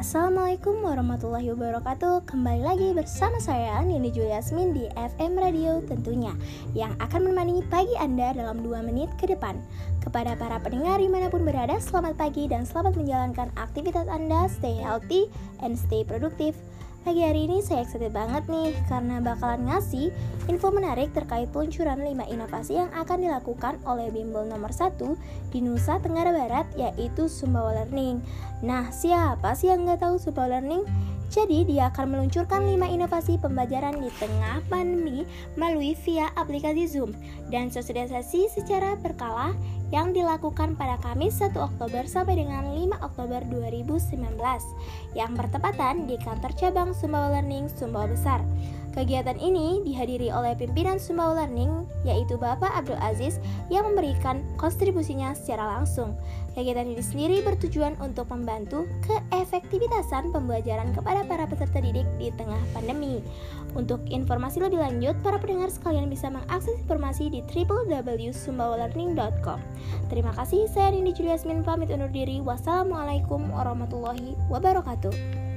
Assalamualaikum warahmatullahi wabarakatuh. Kembali lagi bersama saya Nini Juliasmin di FM Radio tentunya Yang akan menemani pagi Anda dalam 2 menit ke depan. Kepada para pendengar di mana pun berada Selamat pagi dan selamat menjalankan aktivitas Anda. Stay healthy and stay produktif Pagi hari ini saya excited banget nih karena bakalan ngasih info menarik terkait peluncuran 5 inovasi yang akan dilakukan oleh bimbel nomor 1 di Nusa Tenggara Barat yaitu Sumbawa Learning. Nah, siapa sih yang nggak tahu Sumbawa Learning? Jadi, dia akan meluncurkan 5 inovasi pembelajaran di tengah pandemi melalui via aplikasi Zoom dan sosialisasi secara berkala yang dilakukan pada Kamis 1 Oktober sampai dengan 5 Oktober 2019 yang bertepatan di kantor cabang Sumbawa Learning Sumbawa Besar. Kegiatan ini dihadiri oleh pimpinan Sumbawa Learning yaitu Bapak Abdul Aziz yang memberikan kontribusinya secara langsung. Kegiatan ini sendiri bertujuan untuk membantu keefektivitasan pembelajaran kepada para peserta didik di tengah pandemi. Untuk informasi lebih lanjut, para pendengar sekalian bisa mengakses informasi di www.sumbawalearning.com. Terima kasih, saya Nindi Juliasmin pamit undur diri. Wassalamualaikum warahmatullahi wabarakatuh.